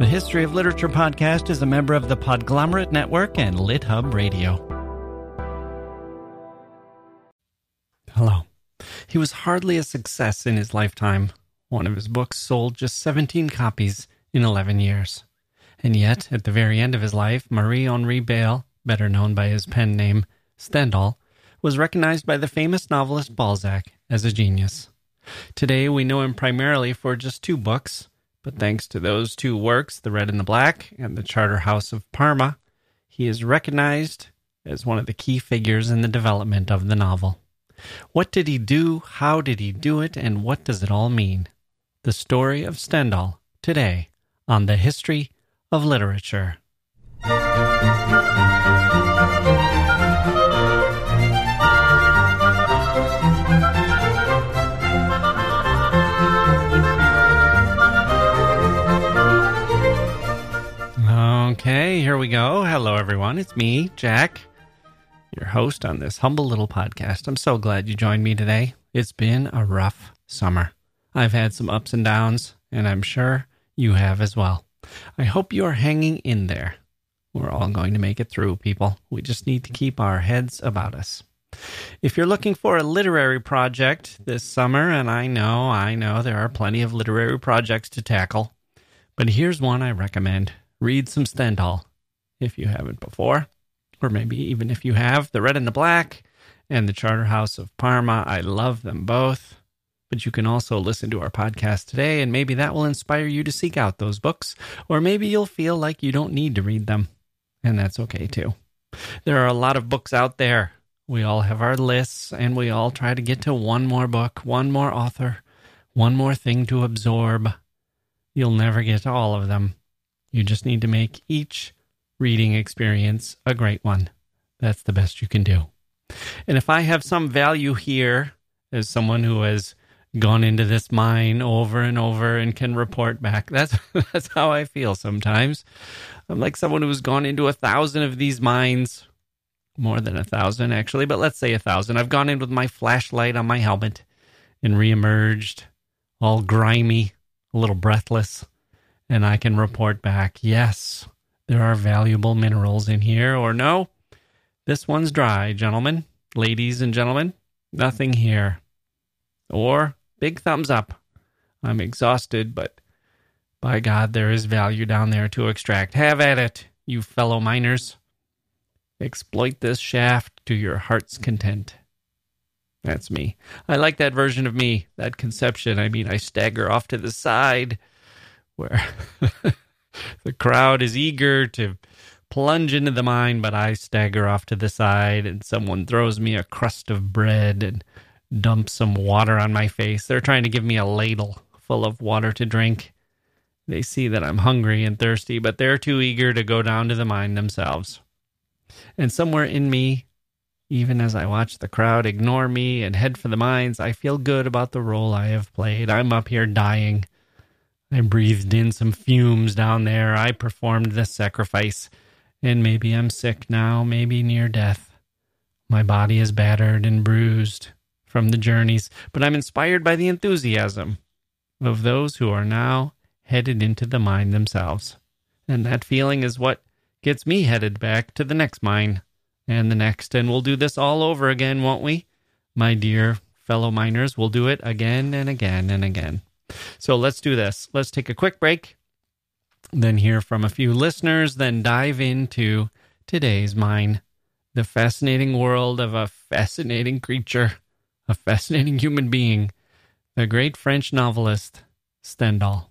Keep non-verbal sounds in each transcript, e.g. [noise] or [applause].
The History of Literature podcast is a member of the Podglomerate Network and LitHub Radio. Hello. He was hardly a success in his lifetime. One of his books sold just 17 copies in 11 years. And yet, at the very end of his life, Marie Henri Beyle, better known by his pen name Stendhal, was recognized by the famous novelist Balzac as a genius. Today, we know him primarily for just two books but thanks to those two works, The Red and the Black and The Charterhouse of Parma, he is recognized as one of the key figures in the development of the novel. What did he do? How did he do it? And what does it all mean? The story of Stendhal today on the history of literature. Okay, here we go. Hello, everyone. It's me, Jacke, your host on this humble little podcast. I'm so glad you joined me today. It's been a rough summer. I've had some ups and downs, and I'm sure you have as well. I hope you are hanging in there. We're all going to make it through, people. We just need to keep our heads about us. If you're looking for a literary project this summer, and I know, I know there are plenty of literary projects to tackle, but here's one I recommend read some Stendhal if you haven't before, or maybe even if you have. The Red and the Black and the Charterhouse of Parma. I love them both. But you can also listen to our podcast today, and maybe that will inspire you to seek out those books, or maybe you'll feel like you don't need to read them, and that's okay too. There are a lot of books out there. We all have our lists, and we all try to get to one more book, one more author, one more thing to absorb. You'll never get to all of them. You just need to make each reading experience a great one. That's the best you can do. And if I have some value here as someone who has gone into this mine over and over and can report back, [laughs] that's that's how I feel sometimes. I'm like someone who's gone into a thousand of these mines, more than a thousand actually, but let's say a thousand. I've gone in with my flashlight on my helmet and reemerged all grimy, a little breathless and I can report back, yes, there are valuable minerals in here, or no, this one's dry, gentlemen, ladies and gentlemen, nothing here. Or big thumbs up. I'm exhausted, but by God, there is value down there to extract. Have at it, you fellow miners. Exploit this shaft to your heart's content. That's me. I like that version of me, that conception. I mean, I stagger off to the side where [laughs] the crowd is eager to plunge into the mine, but I stagger off to the side and someone throws me a crust of bread and dumps some water on my face. They're trying to give me a ladle full of water to drink. They see that I'm hungry and thirsty, but they're too eager to go down to the mine themselves. And somewhere in me, even as I watch the crowd ignore me and head for the mines, I feel good about the role I have played. I'm up here dying I breathed in some fumes down there. I performed the sacrifice. And maybe I'm sick now, maybe near death. My body is battered and bruised from the journeys, but I'm inspired by the enthusiasm of those who are now headed into the mine themselves. And that feeling is what gets me headed back to the next mine and the next. And we'll do this all over again, won't we? My dear fellow miners, we'll do it again and again and again. So let's do this. Let's take a quick break, then hear from a few listeners, then dive into today's mine the fascinating world of a fascinating creature, a fascinating human being, the great French novelist Stendhal.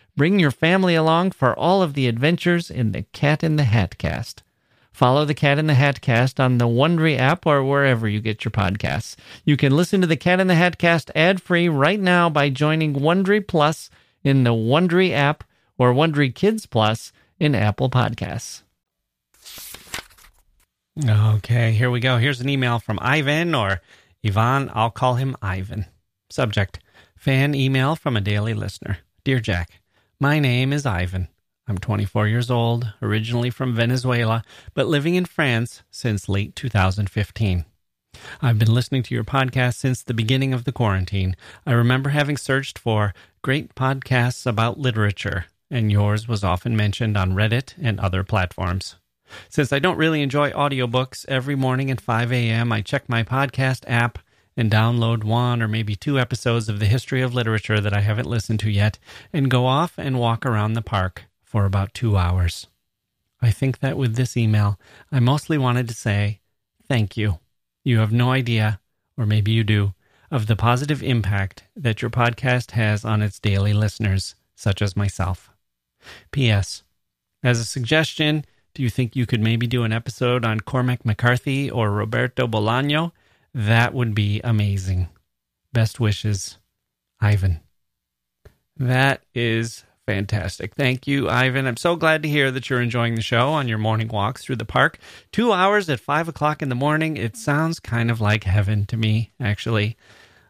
bring your family along for all of the adventures in the Cat in the Hat cast. Follow the Cat in the Hat cast on the Wondery app or wherever you get your podcasts. You can listen to the Cat in the Hat cast ad free right now by joining Wondery Plus in the Wondery app or Wondery Kids Plus in Apple Podcasts. Okay, here we go. Here's an email from Ivan or Ivan. I'll call him Ivan. Subject Fan email from a daily listener. Dear Jacke, my name is Ivan. I'm 24 years old, originally from Venezuela, but living in France since late 2015. I've been listening to your podcast since the beginning of the quarantine. I remember having searched for great podcasts about literature, and yours was often mentioned on Reddit and other platforms. Since I don't really enjoy audiobooks, every morning at 5 a.m., I check my podcast app and download one or maybe two episodes of the history of literature that I haven't listened to yet and go off and walk around the park for about two hours. I think that with this email, I mostly wanted to say thank you. You have no idea, or maybe you do, of the positive impact that your podcast has on its daily listeners, such as myself. P.S. As a suggestion, do you think you could maybe do an episode on Cormac McCarthy or Roberto Bolaño? That would be amazing. Best wishes, Ivan. That is fantastic. Thank you, Ivan. I'm so glad to hear that you're enjoying the show on your morning walks through the park. Two hours at five o'clock in the morning. It sounds kind of like heaven to me, actually.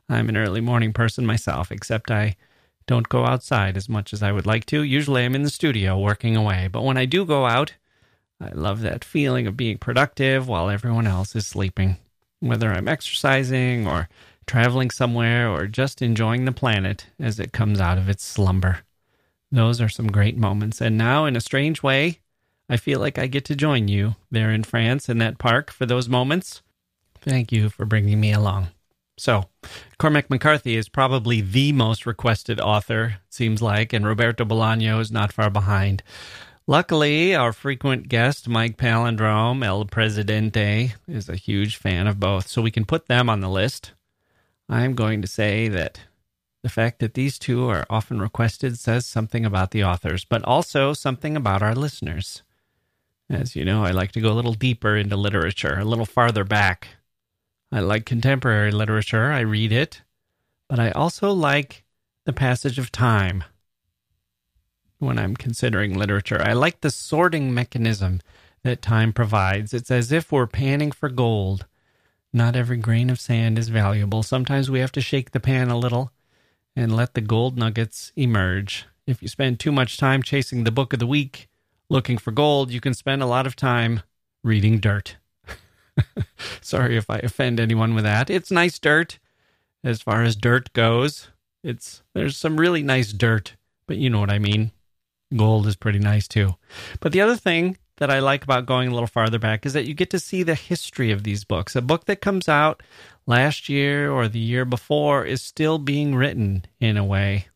I'm an early morning person myself, except I don't go outside as much as I would like to. Usually I'm in the studio working away. But when I do go out, I love that feeling of being productive while everyone else is sleeping. Whether I'm exercising or traveling somewhere or just enjoying the planet as it comes out of its slumber. Those are some great moments. And now, in a strange way, I feel like I get to join you there in France in that park for those moments. Thank you for bringing me along. So, Cormac McCarthy is probably the most requested author, seems like, and Roberto Bolaño is not far behind. Luckily, our frequent guest, Mike Palindrome, El Presidente, is a huge fan of both, so we can put them on the list. I'm going to say that the fact that these two are often requested says something about the authors, but also something about our listeners. As you know, I like to go a little deeper into literature, a little farther back. I like contemporary literature, I read it, but I also like the passage of time when I'm considering literature. I like the sorting mechanism that time provides. It's as if we're panning for gold. Not every grain of sand is valuable. Sometimes we have to shake the pan a little and let the gold nuggets emerge. If you spend too much time chasing the book of the week looking for gold, you can spend a lot of time reading dirt. [laughs] Sorry if I offend anyone with that. It's nice dirt as far as dirt goes. It's there's some really nice dirt, but you know what I mean. Gold is pretty nice too. But the other thing that I like about going a little farther back is that you get to see the history of these books. A book that comes out last year or the year before is still being written in a way.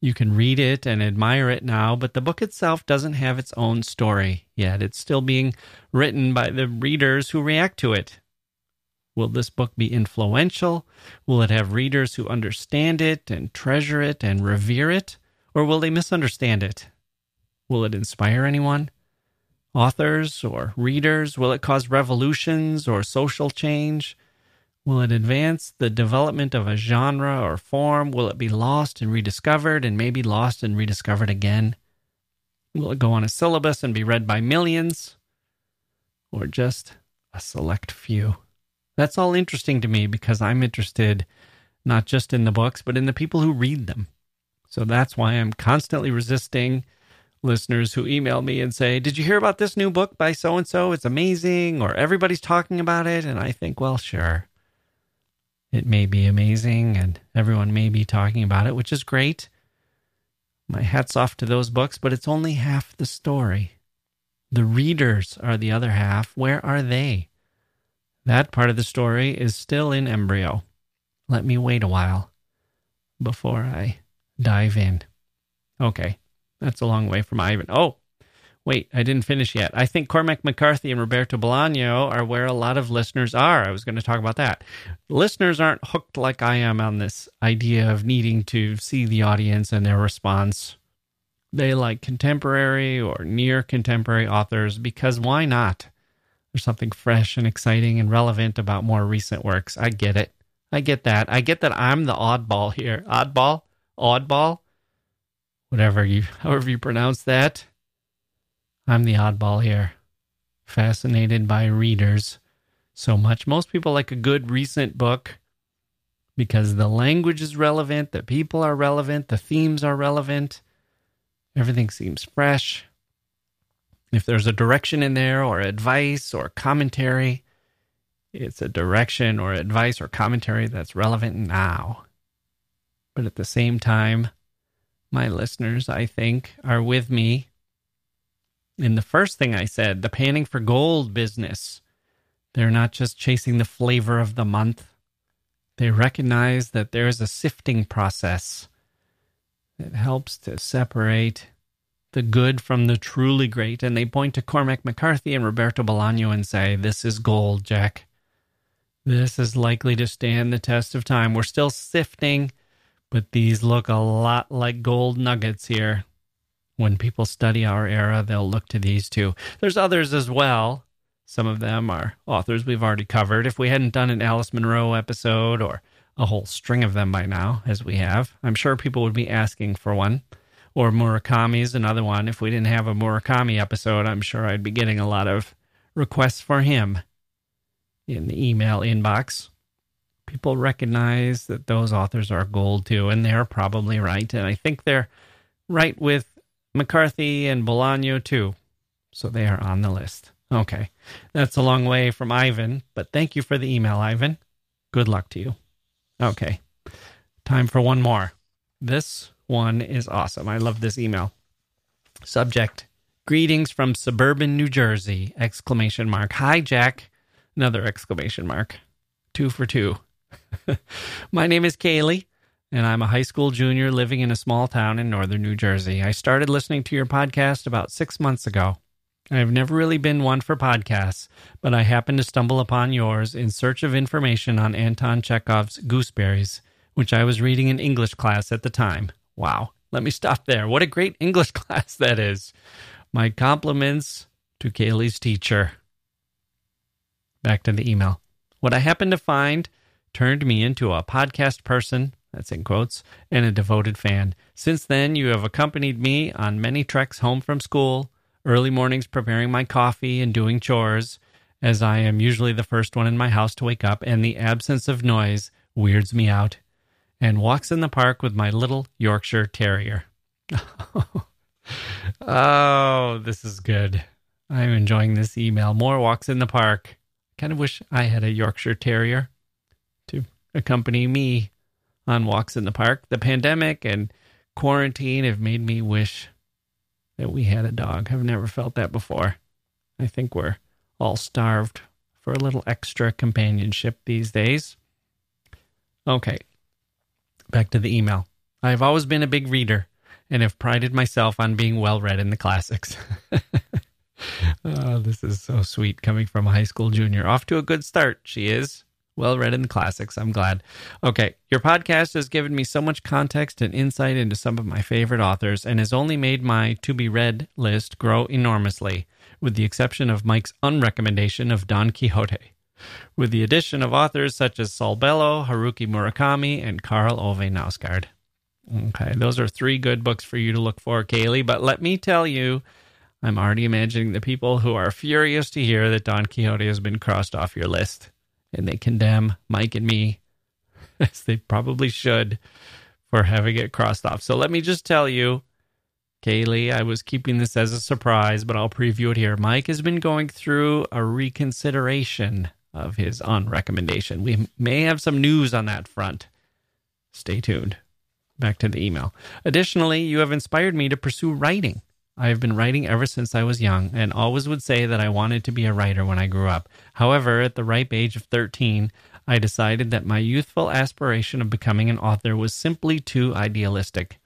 You can read it and admire it now, but the book itself doesn't have its own story yet. It's still being written by the readers who react to it. Will this book be influential? Will it have readers who understand it and treasure it and revere it? Or will they misunderstand it? Will it inspire anyone? Authors or readers? Will it cause revolutions or social change? Will it advance the development of a genre or form? Will it be lost and rediscovered and maybe lost and rediscovered again? Will it go on a syllabus and be read by millions? Or just a select few? That's all interesting to me because I'm interested not just in the books, but in the people who read them. So that's why I'm constantly resisting listeners who email me and say, Did you hear about this new book by so and so? It's amazing, or everybody's talking about it. And I think, Well, sure. It may be amazing and everyone may be talking about it, which is great. My hat's off to those books, but it's only half the story. The readers are the other half. Where are they? That part of the story is still in embryo. Let me wait a while before I dive in. Okay, that's a long way from Ivan. Oh, wait, I didn't finish yet. I think Cormac McCarthy and Roberto Bolaño are where a lot of listeners are. I was going to talk about that. Listeners aren't hooked like I am on this idea of needing to see the audience and their response. They like contemporary or near contemporary authors because why not? There's something fresh and exciting and relevant about more recent works. I get it. I get that. I get that I'm the oddball here. Oddball? Oddball? Whatever you [laughs] however you pronounce that. I'm the oddball here. Fascinated by readers so much. Most people like a good recent book because the language is relevant, the people are relevant, the themes are relevant. Everything seems fresh. If there's a direction in there or advice or commentary, it's a direction or advice or commentary that's relevant now. But at the same time, my listeners, I think, are with me in the first thing I said the panning for gold business. They're not just chasing the flavor of the month, they recognize that there's a sifting process that helps to separate the good from the truly great. And they point to Cormac McCarthy and Roberto Bolaño and say, This is gold, Jacke. This is likely to stand the test of time. We're still sifting, but these look a lot like gold nuggets here. When people study our era, they'll look to these two. There's others as well. Some of them are authors we've already covered. If we hadn't done an Alice Munro episode or a whole string of them by now, as we have, I'm sure people would be asking for one. Or Murakami is another one. If we didn't have a Murakami episode, I'm sure I'd be getting a lot of requests for him in the email inbox. People recognize that those authors are gold too, and they're probably right. And I think they're right with McCarthy and Bolaño too. So they are on the list. Okay. That's a long way from Ivan, but thank you for the email, Ivan. Good luck to you. Okay. Time for one more. This one is awesome. I love this email. Subject Greetings from suburban New Jersey! Exclamation mark. Hi, Jacke. Another exclamation mark. Two for two. [laughs] My name is Kaylee, and I'm a high school junior living in a small town in northern New Jersey. I started listening to your podcast about six months ago. I've never really been one for podcasts, but I happened to stumble upon yours in search of information on Anton Chekhov's Gooseberries, which I was reading in English class at the time. Wow. Let me stop there. What a great [laughs] English class that is. My compliments to Kaylee's teacher. Back to the email. What I happened to find turned me into a podcast person, that's in quotes, and a devoted fan. Since then, you have accompanied me on many treks home from school, early mornings preparing my coffee and doing chores, as I am usually the first one in my house to wake up, and the absence of noise weirds me out, and walks in the park with my little Yorkshire Terrier. [laughs] oh, this is good. I'm enjoying this email. More walks in the park kind of wish I had a Yorkshire Terrier accompany me on walks in the park. The pandemic and quarantine have made me wish that we had a dog. I've never felt that before. I think we're all starved for a little extra companionship these days. Okay, back to the email. I've always been a big reader and have prided myself on being well read in the classics. oh, [laughs] this is so sweet coming from a high school junior. Off to a good start, she is. Well read in the classics. I'm glad. Okay, your podcast has given me so much context and insight into some of my favorite authors and has only made my to be read list grow enormously, with the exception of Mike's unrecommendation of Don Quixote. With the addition of authors such as Saul Bellow, Haruki Murakami, and Karl Ove Knausgaard. Okay, those are three good books for you to look for, Kaylee. But let me tell you, I'm already imagining the people who are furious to hear that Don Quixote has been crossed off your list. And they condemn Mike and me, [laughs] as they probably should, for having it crossed off. So let me just tell you Kaylee, I was keeping this as a surprise, but I'll preview it here. Mike has been going through a reconsideration of his unrecommendation. We may have some news on that front. Stay tuned. Back to the email. Additionally, you have inspired me to pursue writing. I have been writing ever since I was young and always would say that I wanted to be a writer when I grew up. However, at the ripe age of 13, I decided that my youthful aspiration of becoming an author was simply too idealistic,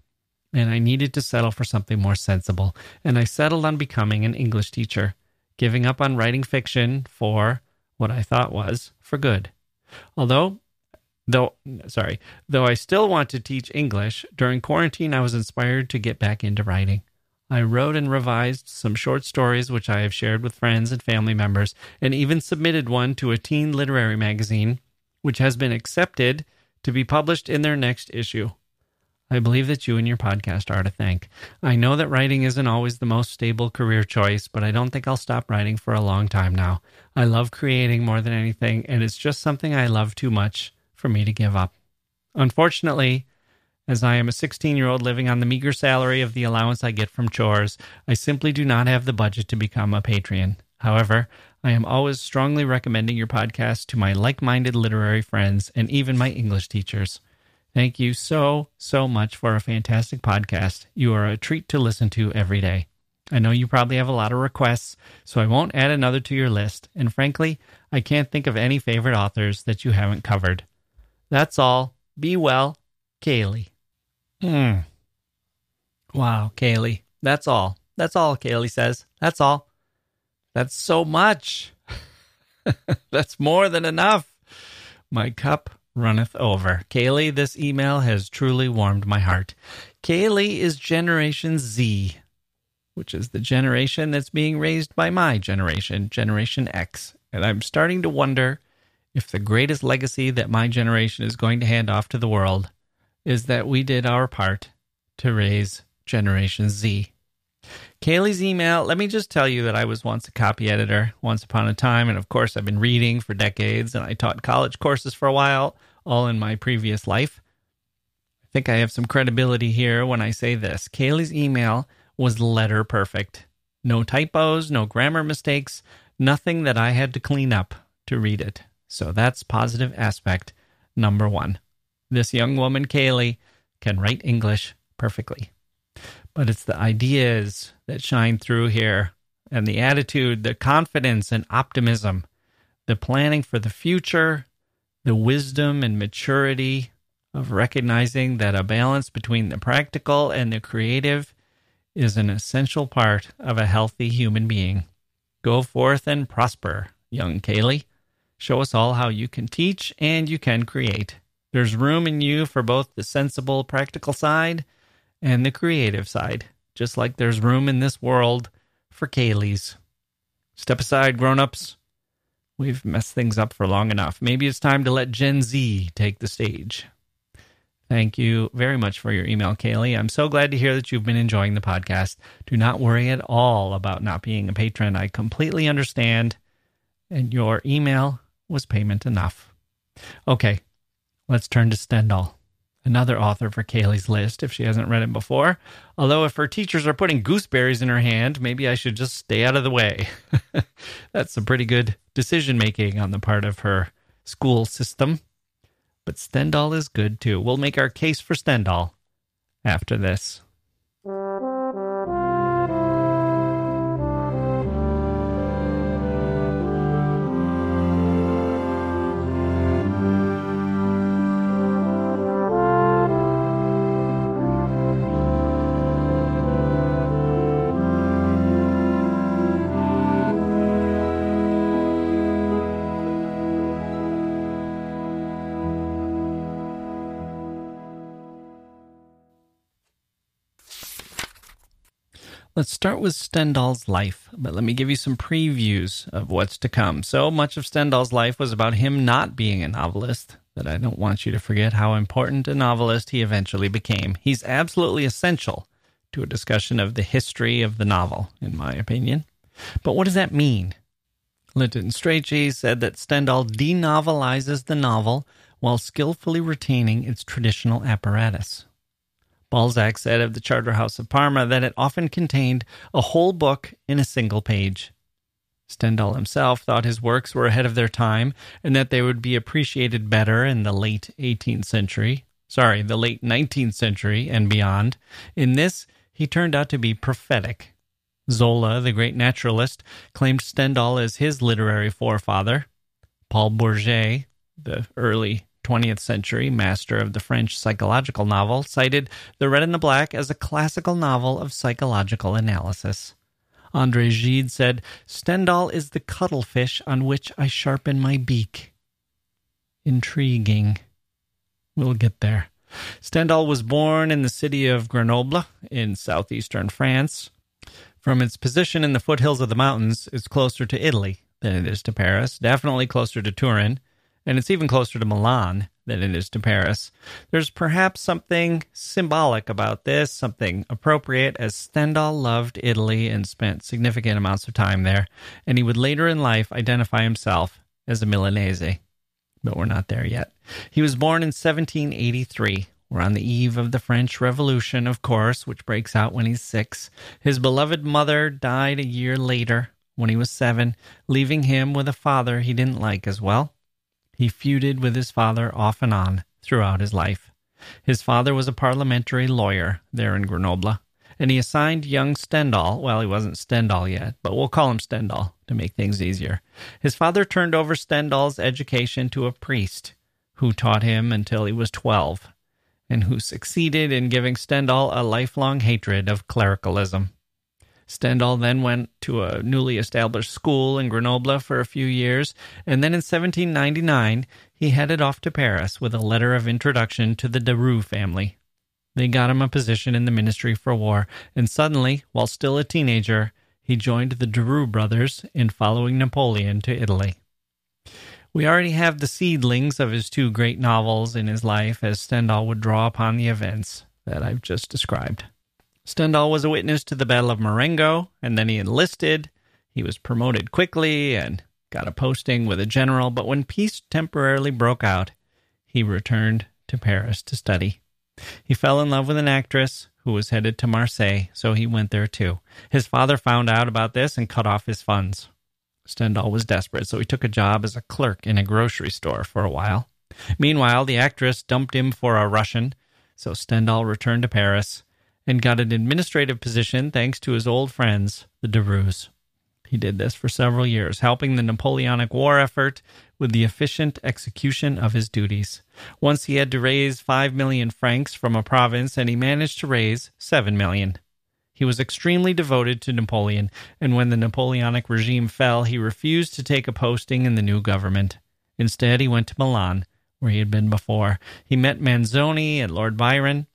and I needed to settle for something more sensible. And I settled on becoming an English teacher, giving up on writing fiction for what I thought was for good. Although though sorry, though I still want to teach English, during quarantine I was inspired to get back into writing. I wrote and revised some short stories which I have shared with friends and family members, and even submitted one to a teen literary magazine, which has been accepted to be published in their next issue. I believe that you and your podcast are to thank. I know that writing isn't always the most stable career choice, but I don't think I'll stop writing for a long time now. I love creating more than anything, and it's just something I love too much for me to give up. Unfortunately, as I am a 16 year old living on the meager salary of the allowance I get from chores, I simply do not have the budget to become a Patreon. However, I am always strongly recommending your podcast to my like minded literary friends and even my English teachers. Thank you so, so much for a fantastic podcast. You are a treat to listen to every day. I know you probably have a lot of requests, so I won't add another to your list. And frankly, I can't think of any favorite authors that you haven't covered. That's all. Be well, Kaylee. Hmm. Wow, Kaylee. That's all. That's all, Kaylee says. That's all. That's so much. [laughs] That's more than enough. My cup runneth over. Kaylee, this email has truly warmed my heart. Kaylee is Generation Z, which is the generation that's being raised by my generation, Generation X. And I'm starting to wonder if the greatest legacy that my generation is going to hand off to the world is that we did our part to raise Generation Z. Kaylee's email, let me just tell you that I was once a copy editor once upon a time. And of course, I've been reading for decades and I taught college courses for a while, all in my previous life. I think I have some credibility here when I say this. Kaylee's email was letter perfect. No typos, no grammar mistakes, nothing that I had to clean up to read it. So that's positive aspect number one. This young woman, Kaylee, can write English perfectly. But it's the ideas that shine through here and the attitude, the confidence and optimism, the planning for the future, the wisdom and maturity of recognizing that a balance between the practical and the creative is an essential part of a healthy human being. Go forth and prosper, young Kaylee. Show us all how you can teach and you can create. There's room in you for both the sensible, practical side and the creative side, just like there's room in this world for Kaylee's. Step aside, grown ups. We've messed things up for long enough. Maybe it's time to let Gen Z take the stage. Thank you very much for your email, Kaylee. I'm so glad to hear that you've been enjoying the podcast. Do not worry at all about not being a patron. I completely understand. And your email was payment enough. Okay, Let's turn to Stendhal, another author for Kaylee's list if she hasn't read it before. Although, if her teachers are putting gooseberries in her hand, maybe I should just stay out of the way. [laughs] That's some pretty good decision making on the part of her school system. But Stendhal is good too. We'll make our case for Stendhal after this. Let's start with Stendhal's life, but let me give you some previews of what's to come. So much of Stendhal's life was about him not being a novelist that I don't want you to forget how important a novelist he eventually became. He's absolutely essential to a discussion of the history of the novel, in my opinion. But what does that mean? Lytton Strachey said that Stendhal denovelizes the novel while skillfully retaining its traditional apparatus. Balzac said of the Charterhouse of Parma that it often contained a whole book in a single page. Stendhal himself thought his works were ahead of their time and that they would be appreciated better in the late 18th century, sorry, the late 19th century and beyond. In this, he turned out to be prophetic. Zola, the great naturalist, claimed Stendhal as his literary forefather. Paul Bourget, the early 20th century master of the French psychological novel, cited The Red and the Black as a classical novel of psychological analysis. Andre Gide said, Stendhal is the cuttlefish on which I sharpen my beak. Intriguing. We'll get there. Stendhal was born in the city of Grenoble in southeastern France. From its position in the foothills of the mountains, it's closer to Italy than it is to Paris, definitely closer to Turin, and it's even closer to Milan than it is to Paris. There's perhaps something symbolic about this, something appropriate, as Stendhal loved Italy and spent significant amounts of time there, and he would later in life identify himself as a Milanese. But we're not there yet. He was born in 1783. We're on the eve of the French Revolution, of course, which breaks out when he's six. His beloved mother died a year later, when he was seven, leaving him with a father he didn't like as well. He feuded with his father off and on throughout his life. His father was a parliamentary lawyer there in Grenoble, and he assigned young Stendhal, well, he wasn't Stendhal yet, but we'll call him Stendhal to make things easier. His father turned over Stendhal's education to a priest who taught him until he was 12 and who succeeded in giving Stendhal a lifelong hatred of clericalism. Stendhal then went to a newly established school in Grenoble for a few years, and then in 1799 he headed off to Paris with a letter of introduction to the Daru family. They got him a position in the Ministry for War, and suddenly, while still a teenager, he joined the Daru brothers in following Napoleon to Italy. We already have the seedlings of his two great novels in his life as Stendhal would draw upon the events that I've just described. Stendhal was a witness to the Battle of Marengo, and then he enlisted. He was promoted quickly and got a posting with a general, but when peace temporarily broke out, he returned to Paris to study. He fell in love with an actress who was headed to Marseille, so he went there too. His father found out about this and cut off his funds. Stendhal was desperate, so he took a job as a clerk in a grocery store for a while. Meanwhile, the actress dumped him for a Russian, so Stendhal returned to Paris and got an administrative position thanks to his old friends, the Daru. He did this for several years, helping the Napoleonic War effort with the efficient execution of his duties. Once he had to raise 5 million francs from a province, and he managed to raise 7 million. He was extremely devoted to Napoleon, and when the Napoleonic regime fell, he refused to take a posting in the new government. Instead, he went to Milan, where he had been before. He met Manzoni and Lord Byron,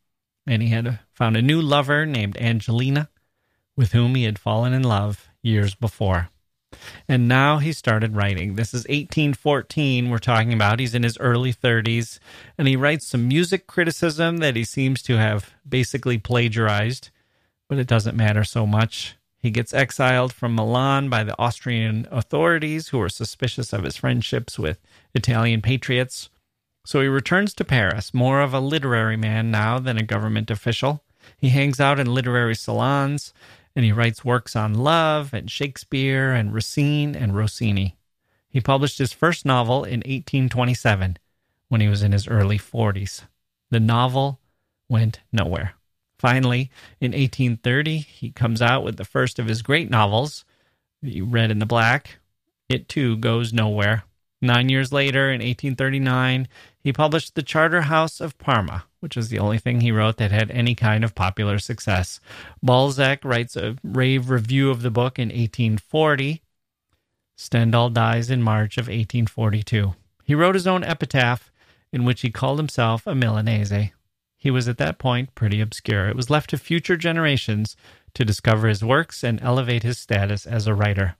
and he had found a new lover named Angelina, with whom he had fallen in love years before. And now he started writing. This is 1814 we're talking about. He's in his early 30s, and he writes some music criticism that he seems to have basically plagiarized, but it doesn't matter so much. He gets exiled from Milan by the Austrian authorities who are suspicious of his friendships with Italian patriots. So he returns to Paris, more of a literary man now than a government official. He hangs out in literary salons and he writes works on love and Shakespeare and Racine and Rossini. He published his first novel in 1827 when he was in his early 40s. The novel went nowhere. Finally, in 1830, he comes out with the first of his great novels, The Red and the Black. It too goes nowhere. Nine years later, in 1839, he published The Charterhouse of Parma, which is the only thing he wrote that had any kind of popular success. Balzac writes a rave review of the book in 1840. Stendhal dies in March of 1842. He wrote his own epitaph in which he called himself a Milanese. He was at that point pretty obscure. It was left to future generations to discover his works and elevate his status as a writer.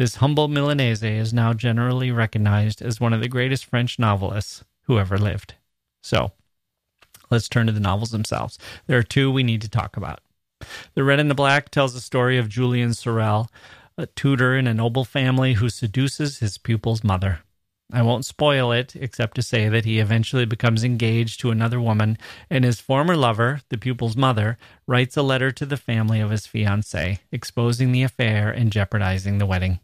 This humble Milanese is now generally recognized as one of the greatest French novelists who ever lived. So, let's turn to the novels themselves. There are two we need to talk about. The Red and the Black tells the story of Julien Sorel, a tutor in a noble family who seduces his pupil's mother. I won't spoil it, except to say that he eventually becomes engaged to another woman, and his former lover, the pupil's mother, writes a letter to the family of his fiancée, exposing the affair and jeopardizing the wedding.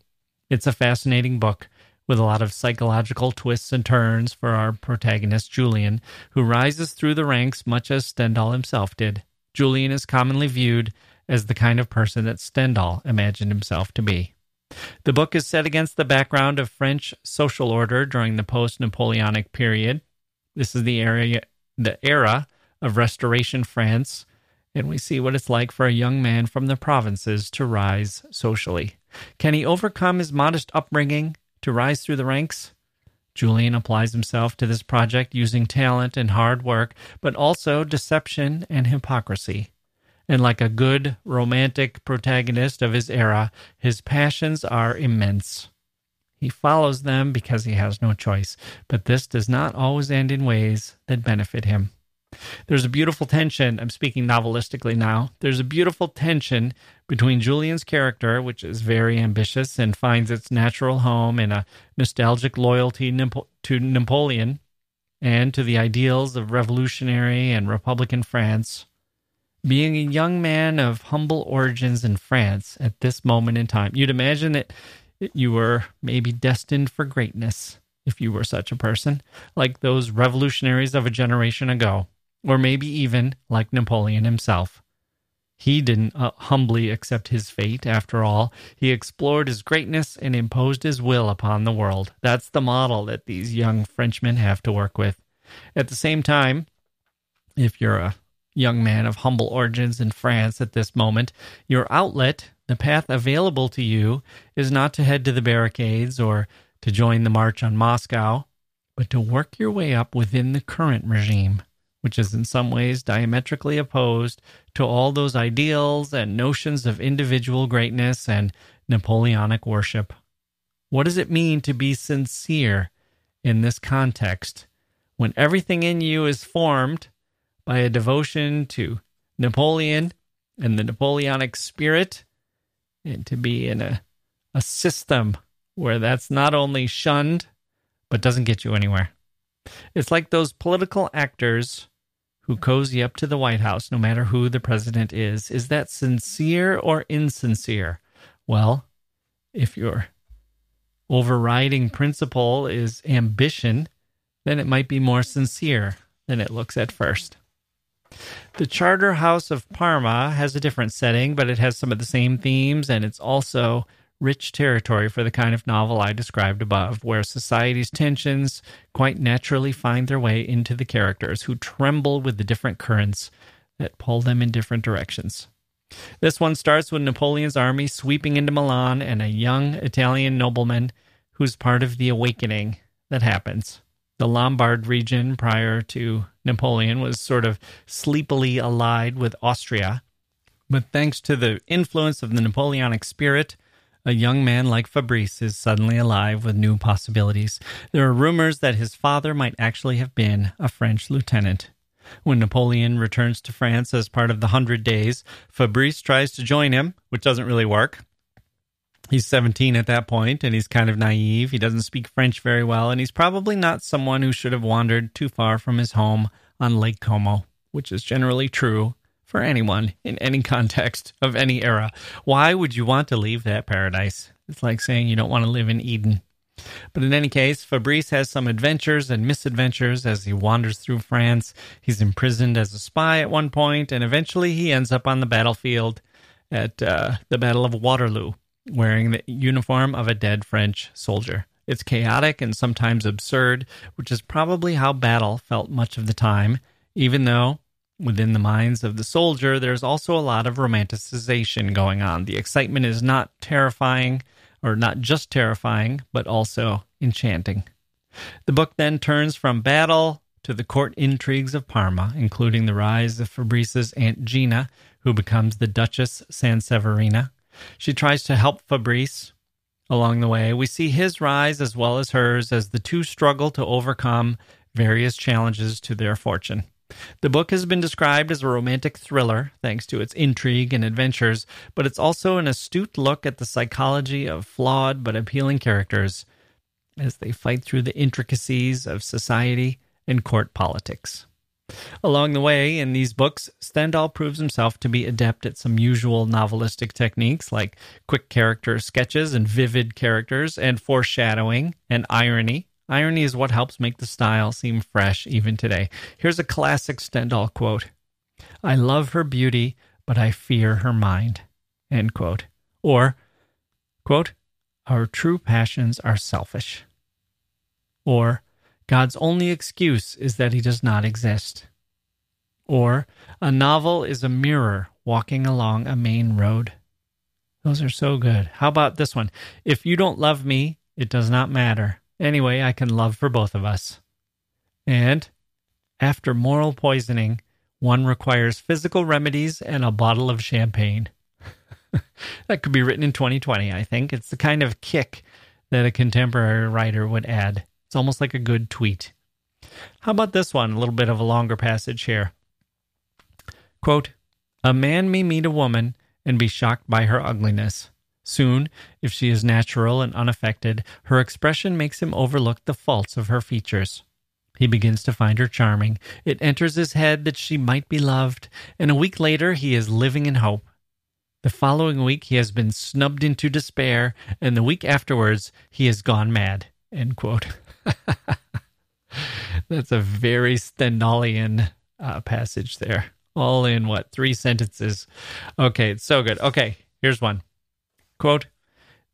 It's a fascinating book with a lot of psychological twists and turns for our protagonist, Julien, who rises through the ranks much as Stendhal himself did. Julien is commonly viewed as the kind of person that Stendhal imagined himself to be. The book is set against the background of French social order during the post Napoleonic period. This is the area the era of restoration France, and we see what it's like for a young man from the provinces to rise socially. Can he overcome his modest upbringing to rise through the ranks? Julien applies himself to this project using talent and hard work, but also deception and hypocrisy and like a good romantic protagonist of his era, his passions are immense. He follows them because he has no choice, but this does not always end in ways that benefit him. There's a beautiful tension. I'm speaking novelistically now. There's a beautiful tension between Julien's character, which is very ambitious and finds its natural home in a nostalgic loyalty to Napoleon and to the ideals of revolutionary and republican France, being a young man of humble origins in France at this moment in time, you'd imagine that you were maybe destined for greatness if you were such a person, like those revolutionaries of a generation ago, or maybe even like Napoleon himself. He didn't uh, humbly accept his fate, after all. He explored his greatness and imposed his will upon the world. That's the model that these young Frenchmen have to work with. At the same time, if you're a young man of humble origins in France at this moment, your outlet, the path available to you, is not to head to the barricades or to join the march on Moscow, but to work your way up within the current regime, which is in some ways diametrically opposed to all those ideals and notions of individual greatness and Napoleonic worship. What does it mean to be sincere in this context when everything in you is formed by a devotion to Napoleon and the Napoleonic spirit, and to be in a, a system where that's not only shunned, but doesn't get you anywhere. It's like those political actors who cozy up to the White House, no matter who the president is. Is that sincere or insincere? Well, if your overriding principle is ambition, then it might be more sincere than it looks at first. The Charterhouse of Parma has a different setting, but it has some of the same themes, and it's also rich territory for the kind of novel I described above, where society's tensions quite naturally find their way into the characters who tremble with the different currents that pull them in different directions. This one starts with Napoleon's army sweeping into Milan and a young Italian nobleman who's part of the awakening that happens. The Lombard region prior to Napoleon was sort of sleepily allied with Austria. But thanks to the influence of the Napoleonic spirit, a young man like Fabrice is suddenly alive with new possibilities. There are rumors that his father might actually have been a French lieutenant. When Napoleon returns to France as part of the Hundred Days, Fabrice tries to join him, which doesn't really work. He's 17 at that point and he's kind of naive. He doesn't speak French very well, and he's probably not someone who should have wandered too far from his home on Lake Como, which is generally true for anyone in any context of any era. Why would you want to leave that paradise? It's like saying you don't want to live in Eden. But in any case, Fabrice has some adventures and misadventures as he wanders through France. He's imprisoned as a spy at one point, and eventually he ends up on the battlefield at uh, the Battle of Waterloo wearing the uniform of a dead French soldier. It's chaotic and sometimes absurd, which is probably how battle felt much of the time, even though within the minds of the soldier there's also a lot of romanticization going on. The excitement is not terrifying, or not just terrifying, but also enchanting. The book then turns from battle to the court intrigues of Parma, including the rise of Fabrice's Aunt Gina, who becomes the Duchess Sanseverina, she tries to help Fabrice along the way. We see his rise as well as hers as the two struggle to overcome various challenges to their fortune. The book has been described as a romantic thriller thanks to its intrigue and adventures, but it's also an astute look at the psychology of flawed but appealing characters as they fight through the intricacies of society and court politics. Along the way, in these books, Stendhal proves himself to be adept at some usual novelistic techniques like quick character sketches and vivid characters, and foreshadowing and irony. Irony is what helps make the style seem fresh even today. Here's a classic Stendhal quote I love her beauty, but I fear her mind. End quote. Or, quote, Our true passions are selfish. Or, God's only excuse is that he does not exist. Or, a novel is a mirror walking along a main road. Those are so good. How about this one? If you don't love me, it does not matter. Anyway, I can love for both of us. And after moral poisoning, one requires physical remedies and a bottle of champagne. [laughs] that could be written in 2020, I think. It's the kind of kick that a contemporary writer would add. It's almost like a good tweet. How about this one? A little bit of a longer passage here. Quote A man may meet a woman and be shocked by her ugliness. Soon, if she is natural and unaffected, her expression makes him overlook the faults of her features. He begins to find her charming. It enters his head that she might be loved, and a week later he is living in hope. The following week he has been snubbed into despair, and the week afterwards he has gone mad. End quote. [laughs] That's a very Stendhalian uh, passage there. All in what? Three sentences. Okay, it's so good. Okay, here's one. Quote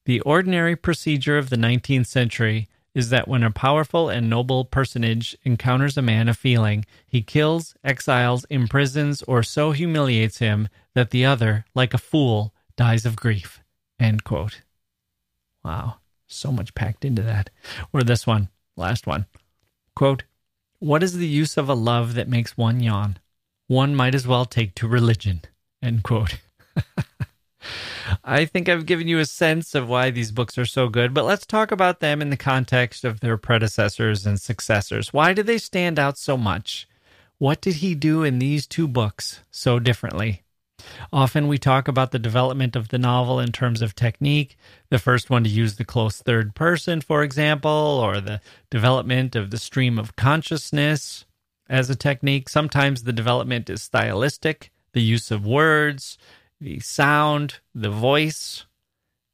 The ordinary procedure of the 19th century is that when a powerful and noble personage encounters a man of feeling, he kills, exiles, imprisons, or so humiliates him that the other, like a fool, dies of grief. End quote. Wow, so much packed into that. Or this one, last one. Quote, What is the use of a love that makes one yawn? One might as well take to religion. End quote. [laughs] I think I've given you a sense of why these books are so good, but let's talk about them in the context of their predecessors and successors. Why do they stand out so much? What did he do in these two books so differently? Often we talk about the development of the novel in terms of technique, the first one to use the close third person, for example, or the development of the stream of consciousness as a technique. Sometimes the development is stylistic, the use of words, the sound, the voice,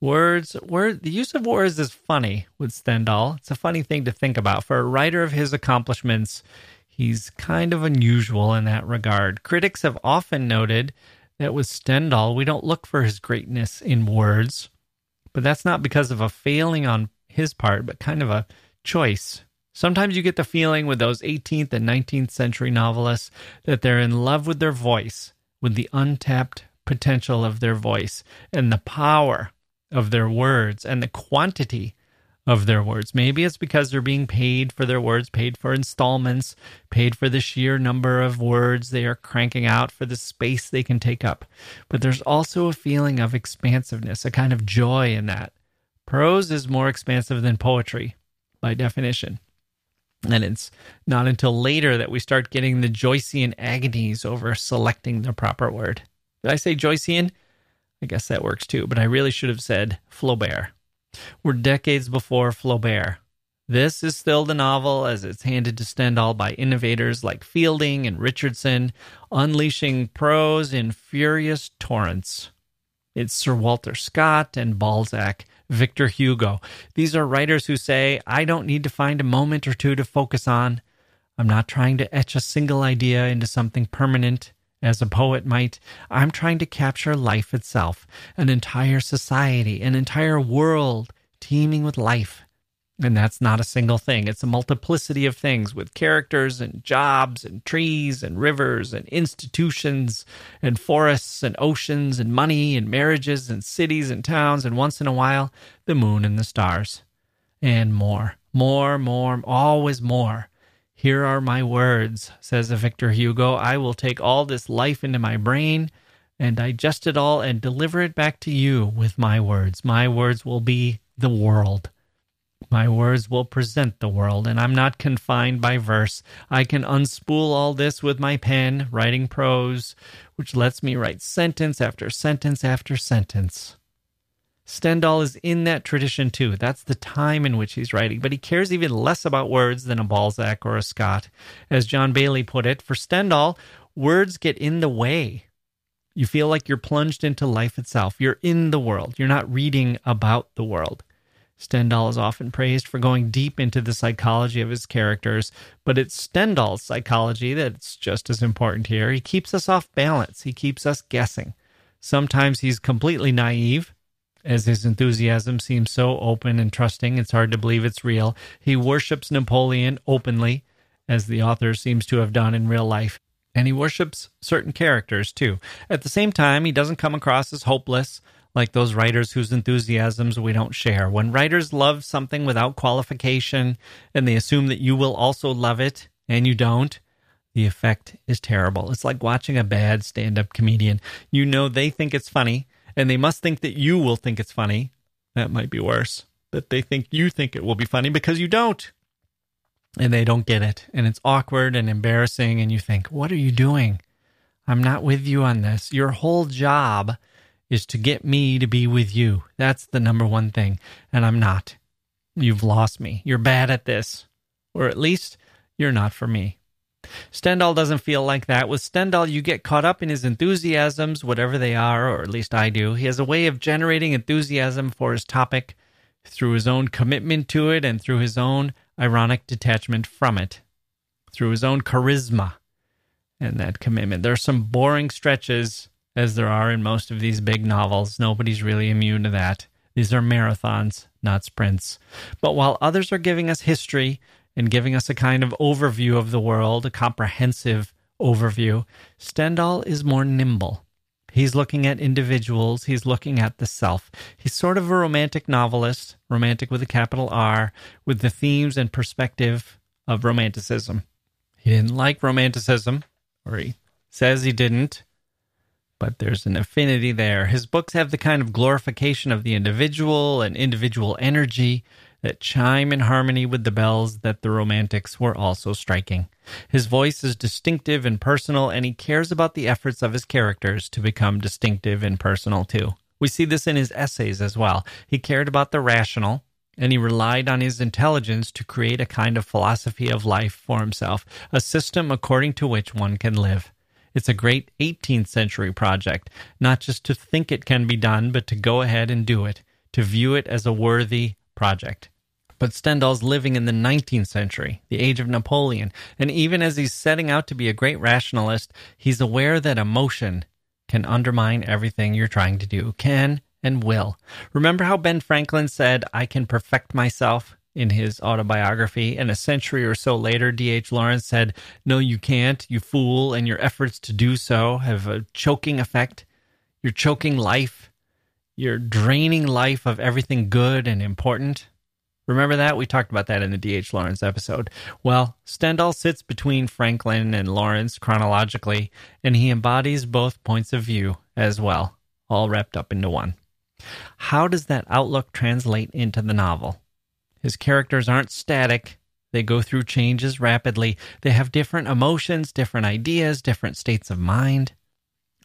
words. Word, the use of words is funny with Stendhal. It's a funny thing to think about. For a writer of his accomplishments, he's kind of unusual in that regard. Critics have often noted that with Stendhal, we don't look for his greatness in words, but that's not because of a failing on his part, but kind of a choice. Sometimes you get the feeling with those 18th and 19th century novelists that they're in love with their voice, with the untapped potential of their voice and the power of their words and the quantity of their words. Maybe it's because they're being paid for their words, paid for installments, paid for the sheer number of words they are cranking out for the space they can take up. But there's also a feeling of expansiveness, a kind of joy in that. Prose is more expansive than poetry by definition. And it's not until later that we start getting the Joycean agonies over selecting the proper word. Did I say Joycean? I guess that works too, but I really should have said Flaubert. We're decades before Flaubert. This is still the novel as it's handed to Stendhal by innovators like Fielding and Richardson, unleashing prose in furious torrents. It's Sir Walter Scott and Balzac, Victor Hugo. These are writers who say, I don't need to find a moment or two to focus on. I'm not trying to etch a single idea into something permanent as a poet might, I'm trying to capture life itself, an entire society, an entire world teeming with life. And that's not a single thing. It's a multiplicity of things with characters and jobs and trees and rivers and institutions and forests and oceans and money and marriages and cities and towns and once in a while, the moon and the stars. And more, more, more, always more. Here are my words, says Victor Hugo. I will take all this life into my brain and digest it all and deliver it back to you with my words. My words will be the world. My words will present the world, and I'm not confined by verse. I can unspool all this with my pen, writing prose, which lets me write sentence after sentence after sentence. Stendhal is in that tradition too. That's the time in which he's writing, but he cares even less about words than a Balzac or a Scott. As John Bailey put it, for Stendhal, words get in the way. You feel like you're plunged into life itself. You're in the world. You're not reading about the world. Stendhal is often praised for going deep into the psychology of his characters, but it's Stendhal's psychology that's just as important here. He keeps us off balance, he keeps us guessing. Sometimes he's completely naive, as his enthusiasm seems so open and trusting, it's hard to believe it's real. He worships Napoleon openly, as the author seems to have done in real life. And he worships certain characters too. At the same time, he doesn't come across as hopeless, like those writers whose enthusiasms we don't share. When writers love something without qualification and they assume that you will also love it and you don't, the effect is terrible. It's like watching a bad stand up comedian. You know they think it's funny, and they must think that you will think it's funny. That might be worse. That they think you think it will be funny because you don't. And they don't get it. And it's awkward and embarrassing. And you think, what are you doing? I'm not with you on this. Your whole job is to get me to be with you. That's the number one thing. And I'm not. You've lost me. You're bad at this. Or at least you're not for me. Stendhal doesn't feel like that. With Stendhal, you get caught up in his enthusiasms, whatever they are, or at least I do. He has a way of generating enthusiasm for his topic through his own commitment to it and through his own ironic detachment from it, through his own charisma and that commitment. There are some boring stretches, as there are in most of these big novels. Nobody's really immune to that. These are marathons, not sprints. But while others are giving us history, and giving us a kind of overview of the world, a comprehensive overview, Stendhal is more nimble. He's looking at individuals, he's looking at the self. He's sort of a romantic novelist, romantic with a capital R, with the themes and perspective of romanticism. He didn't like romanticism, or he says he didn't, but there's an affinity there. His books have the kind of glorification of the individual and individual energy that chime in harmony with the bells that the Romantics were also striking. His voice is distinctive and personal, and he cares about the efforts of his characters to become distinctive and personal too. We see this in his essays as well. He cared about the rational, and he relied on his intelligence to create a kind of philosophy of life for himself, a system according to which one can live. It's a great 18th century project, not just to think it can be done, but to go ahead and do it, to view it as a worthy project. But Stendhal's living in the 19th century, the age of Napoleon, and even as he's setting out to be a great rationalist, he's aware that emotion can undermine everything you're trying to do, can and will. Remember how Ben Franklin said, I can perfect myself in his autobiography, and a century or so later, D.H. Lawrence said, No, you can't, you fool, and your efforts to do so have a choking effect. You're choking life you're draining life of everything good and important. Remember that? We talked about that in the D.H. Lawrence episode. Well, Stendhal sits between Franklin and Lawrence chronologically, and he embodies both points of view as well, all wrapped up into one. How does that outlook translate into the novel? His characters aren't static. They go through changes rapidly. They have different emotions, different ideas, different states of mind.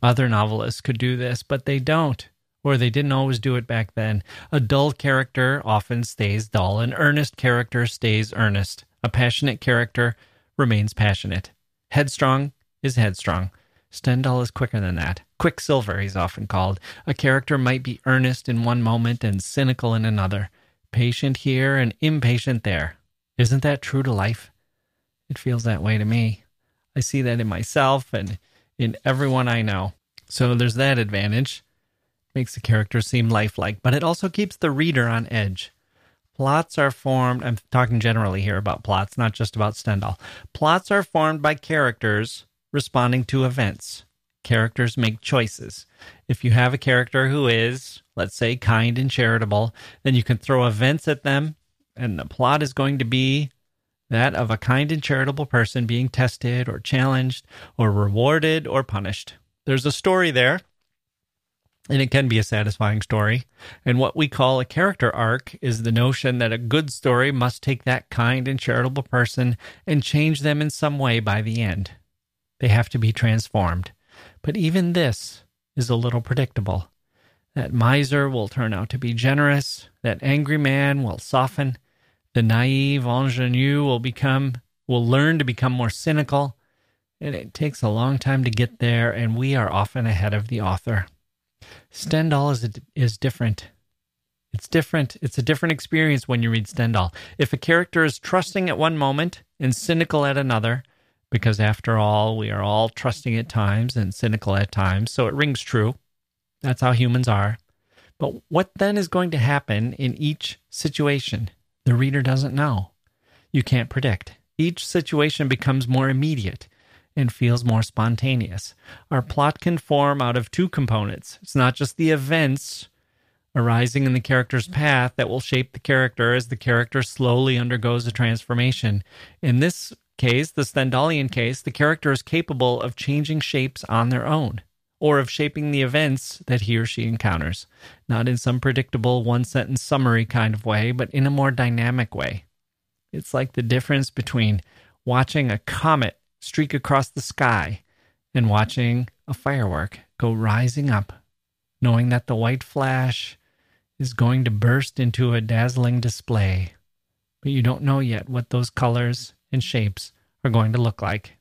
Other novelists could do this, but they don't or they didn't always do it back then. A dull character often stays dull. An earnest character stays earnest. A passionate character remains passionate. Headstrong is headstrong. Stendhal is quicker than that. Quicksilver, he's often called. A character might be earnest in one moment and cynical in another, patient here and impatient there. Isn't that true to life? It feels that way to me. I see that in myself and in everyone I know. So there's that advantage makes the characters seem lifelike, but it also keeps the reader on edge. Plots are formed, I'm talking generally here about plots, not just about Stendhal. Plots are formed by characters responding to events. Characters make choices. If you have a character who is, let's say, kind and charitable, then you can throw events at them, and the plot is going to be that of a kind and charitable person being tested or challenged or rewarded or punished. There's a story there, and it can be a satisfying story. And what we call a character arc is the notion that a good story must take that kind and charitable person and change them in some way by the end. They have to be transformed. But even this is a little predictable. That miser will turn out to be generous. That angry man will soften. The naive ingenue will become will learn to become more cynical. And it takes a long time to get there, and we are often ahead of the author. Stendhal is is different. It's different. It's a different experience when you read Stendhal. If a character is trusting at one moment and cynical at another, because after all, we are all trusting at times and cynical at times, so it rings true. That's how humans are. But what then is going to happen in each situation? The reader doesn't know. You can't predict. Each situation becomes more immediate and feels more spontaneous. Our plot can form out of two components. It's not just the events arising in the character's path that will shape the character as the character slowly undergoes a transformation. In this case, the Stendhalian case, the character is capable of changing shapes on their own or of shaping the events that he or she encounters, not in some predictable one sentence summary kind of way, but in a more dynamic way. It's like the difference between watching a comet streak across the sky and watching a firework go rising up, knowing that the white flash is going to burst into a dazzling display, but you don't know yet what those colors and shapes are going to look like.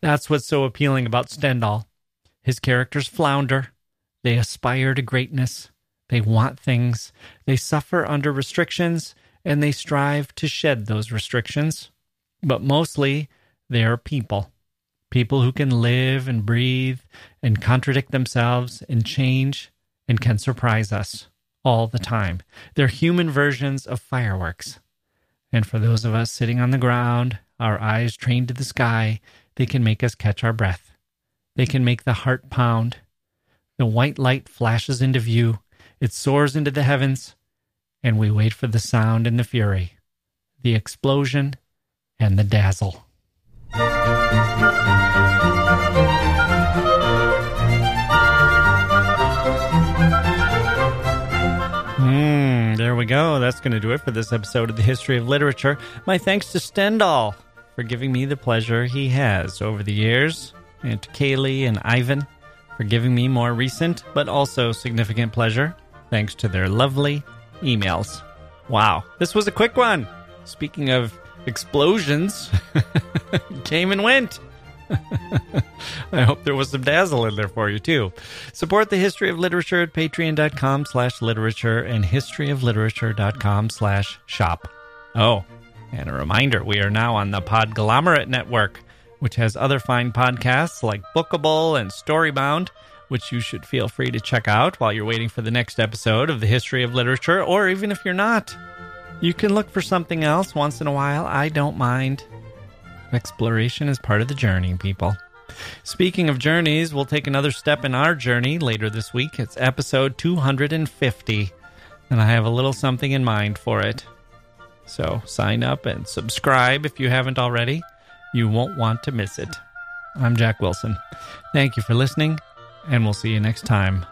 That's what's so appealing about Stendhal. His characters flounder, they aspire to greatness, they want things, they suffer under restrictions, and they strive to shed those restrictions. But mostly, they are people. People who can live and breathe and contradict themselves and change and can surprise us all the time. They're human versions of fireworks. And for those of us sitting on the ground, our eyes trained to the sky, they can make us catch our breath. They can make the heart pound. The white light flashes into view, it soars into the heavens, and we wait for the sound and the fury, the explosion and the dazzle. Mm, there we go. That's going to do it for this episode of the History of Literature. My thanks to Stendhal for giving me the pleasure he has over the years, and to Kaylee and Ivan for giving me more recent but also significant pleasure, thanks to their lovely emails. Wow, this was a quick one. Speaking of explosions, [laughs] came and went. [laughs] I hope there was some dazzle in there for you too. Support the history of literature at patreon.com slash literature and historyofliterature.com slash shop. Oh, and a reminder, we are now on the Podglomerate Network, which has other fine podcasts like Bookable and Storybound, which you should feel free to check out while you're waiting for the next episode of the history of literature, or even if you're not. You can look for something else once in a while. I don't mind. Exploration is part of the journey, people. Speaking of journeys, we'll take another step in our journey later this week. It's episode 250, and I have a little something in mind for it. So sign up and subscribe if you haven't already. You won't want to miss it. I'm Jacke Wilson. Thank you for listening, and we'll see you next time.